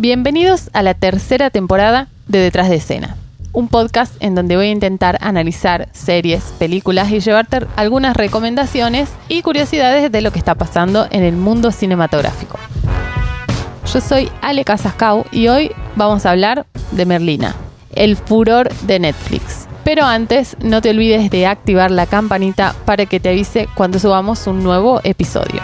Bienvenidos a la tercera temporada de Detrás de Escena, un podcast en donde voy a intentar analizar series, películas y llevarte algunas recomendaciones y curiosidades de lo que está pasando en el mundo cinematográfico. Yo soy Ale Casascau y hoy vamos a hablar de Merlina, el furor de Netflix. Pero antes, no te olvides de activar la campanita para que te avise cuando subamos un nuevo episodio.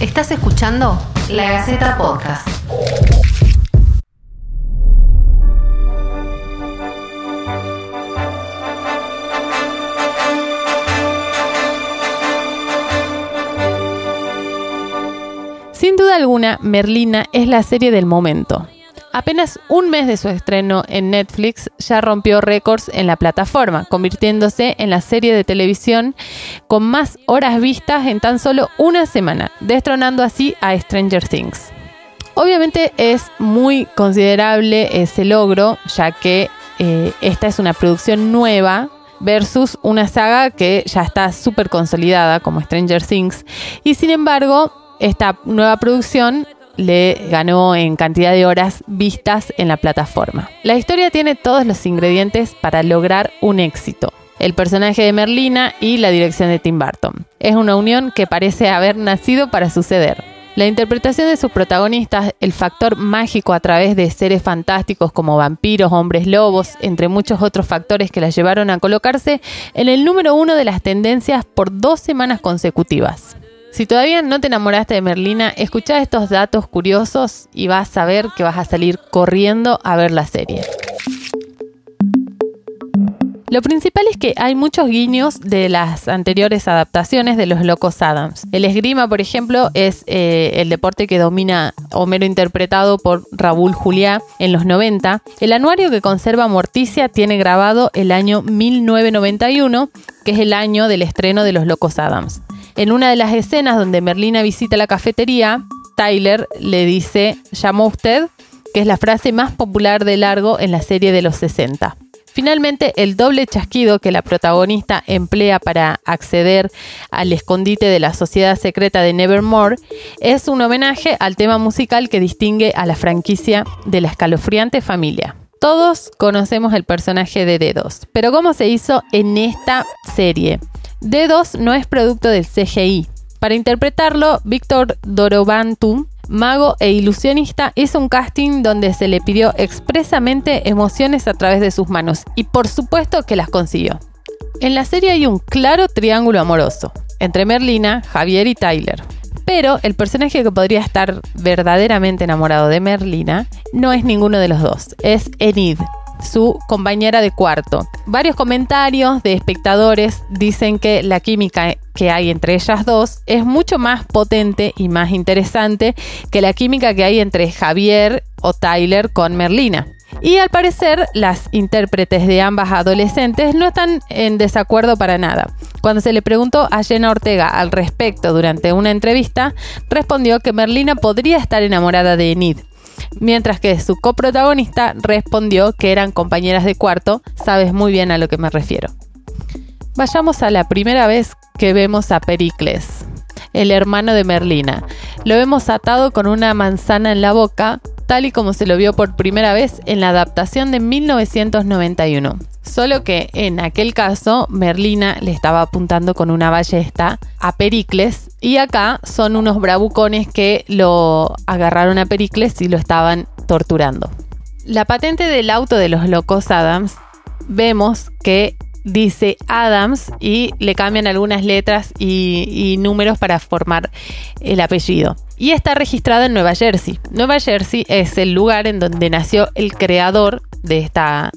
Estás escuchando La Gaceta Podcast. Sin duda alguna, Merlina es la serie del momento. Apenas un mes de su estreno en Netflix ya rompió récords en la plataforma, convirtiéndose en la serie de televisión con más horas vistas en tan solo una semana, destronando así a Stranger Things. Obviamente es muy considerable ese logro, ya que eh, esta es una producción nueva versus una saga que ya está súper consolidada como Stranger Things. Y sin embargo, esta nueva producción le ganó en cantidad de horas vistas en la plataforma. La historia tiene todos los ingredientes para lograr un éxito. El personaje de Merlina y la dirección de Tim Burton. Es una unión que parece haber nacido para suceder. La interpretación de sus protagonistas, el factor mágico a través de seres fantásticos como vampiros, hombres lobos, entre muchos otros factores que la llevaron a colocarse en el número uno de las tendencias por dos semanas consecutivas. Si todavía no te enamoraste de Merlina, escucha estos datos curiosos y vas a ver que vas a salir corriendo a ver la serie. Lo principal es que hay muchos guiños de las anteriores adaptaciones de los Locos Adams. El esgrima, por ejemplo, es eh, el deporte que domina Homero interpretado por Raúl Juliá en los 90. El anuario que conserva Morticia tiene grabado el año 1991, que es el año del estreno de los Locos Adams. En una de las escenas donde Merlina visita la cafetería, Tyler le dice, ¿llamó usted? que es la frase más popular de Largo en la serie de los 60. Finalmente, el doble chasquido que la protagonista emplea para acceder al escondite de la sociedad secreta de Nevermore es un homenaje al tema musical que distingue a la franquicia de la escalofriante familia. Todos conocemos el personaje de Dedos, pero ¿cómo se hizo en esta serie? Dedos no es producto del CGI. Para interpretarlo, Víctor Dorobantum, mago e ilusionista, hizo un casting donde se le pidió expresamente emociones a través de sus manos y por supuesto que las consiguió. En la serie hay un claro triángulo amoroso entre Merlina, Javier y Tyler. Pero el personaje que podría estar verdaderamente enamorado de Merlina no es ninguno de los dos, es Enid, su compañera de cuarto. Varios comentarios de espectadores dicen que la química que hay entre ellas dos es mucho más potente y más interesante que la química que hay entre Javier o Tyler con Merlina. Y al parecer las intérpretes de ambas adolescentes no están en desacuerdo para nada. Cuando se le preguntó a Jenna Ortega al respecto durante una entrevista, respondió que Merlina podría estar enamorada de Enid, mientras que su coprotagonista respondió que eran compañeras de cuarto, sabes muy bien a lo que me refiero. Vayamos a la primera vez que vemos a Pericles, el hermano de Merlina. Lo vemos atado con una manzana en la boca, tal y como se lo vio por primera vez en la adaptación de 1991. Solo que en aquel caso Merlina le estaba apuntando con una ballesta a Pericles y acá son unos bravucones que lo agarraron a Pericles y lo estaban torturando. La patente del auto de los locos Adams vemos que dice Adams y le cambian algunas letras y, números para formar el apellido. Y está registrada en Nueva Jersey. Nueva Jersey es el lugar en donde nació el creador de esta,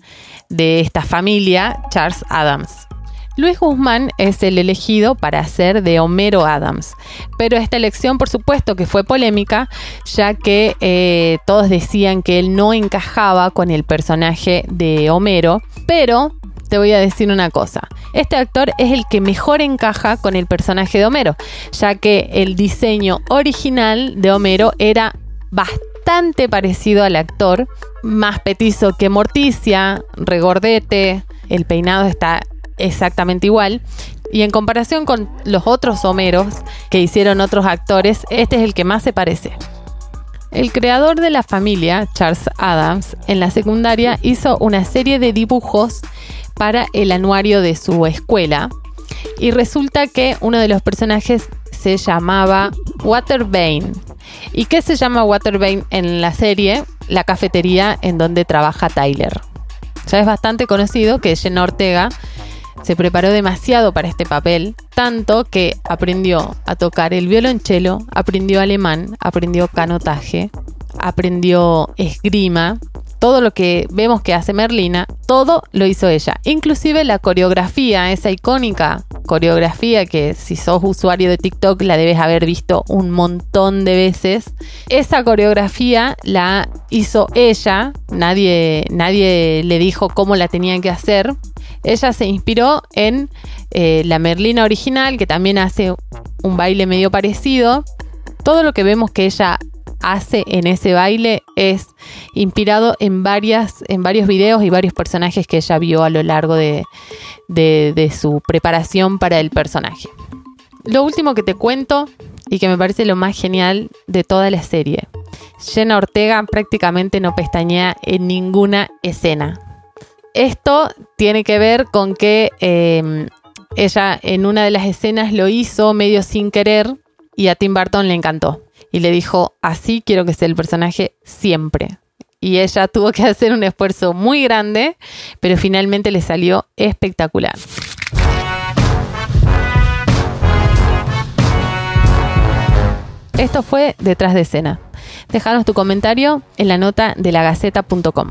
de esta familia, Charles Adams. Luis Guzmán es el elegido para ser de Homero Adams, pero esta elección por supuesto que fue polémica, ya que eh, todos decían que él no encajaba con el personaje de Homero, pero te voy a decir una cosa, este actor es el que mejor encaja con el personaje de Homero, ya que el diseño original de Homero era bastante parecido al actor, más petizo que Morticia, regordete, el peinado está exactamente igual. Y en comparación con los otros Homeros que hicieron otros actores, este es el que más se parece. El creador de la familia, Charles Adams, en la secundaria hizo una serie de dibujos para el anuario de su escuela y resulta que uno de los personajes se llamaba Waterbane. ¿Y qué se llama Waterbane en la serie? La cafetería en donde trabaja Tyler. Ya es bastante conocido que Jenna Ortega se preparó demasiado para este papel, tanto que aprendió a tocar el violonchelo, aprendió alemán, aprendió canotaje, aprendió esgrima, todo lo que vemos que hace Merlina, todo lo hizo ella. Inclusive la coreografía, esa icónica coreografía que si sos usuario de TikTok la debes haber visto un montón de veces. Esa coreografía la hizo ella, nadie, nadie le dijo cómo la tenían que hacer. Ella se inspiró en eh, la Merlina original, que también hace un baile medio parecido. Todo lo que vemos que ella hace en ese baile es inspirado en, varias, en varios videos y varios personajes que ella vio a lo largo de, de, su preparación para el personaje. Lo último que te cuento y que me parece lo más genial de toda la serie. Jenna Ortega prácticamente no pestañea en ninguna escena. Esto tiene que ver con que em, ella en una de las escenas lo hizo medio sin querer y a Tim Burton le encantó y le dijo, así quiero que sea el personaje siempre. Y ella tuvo que hacer un esfuerzo muy grande, pero finalmente le salió espectacular. Esto fue Detrás de escena. Déjanos tu comentario en la nota de lagaceta.com.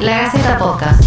La Gaceta Podcast.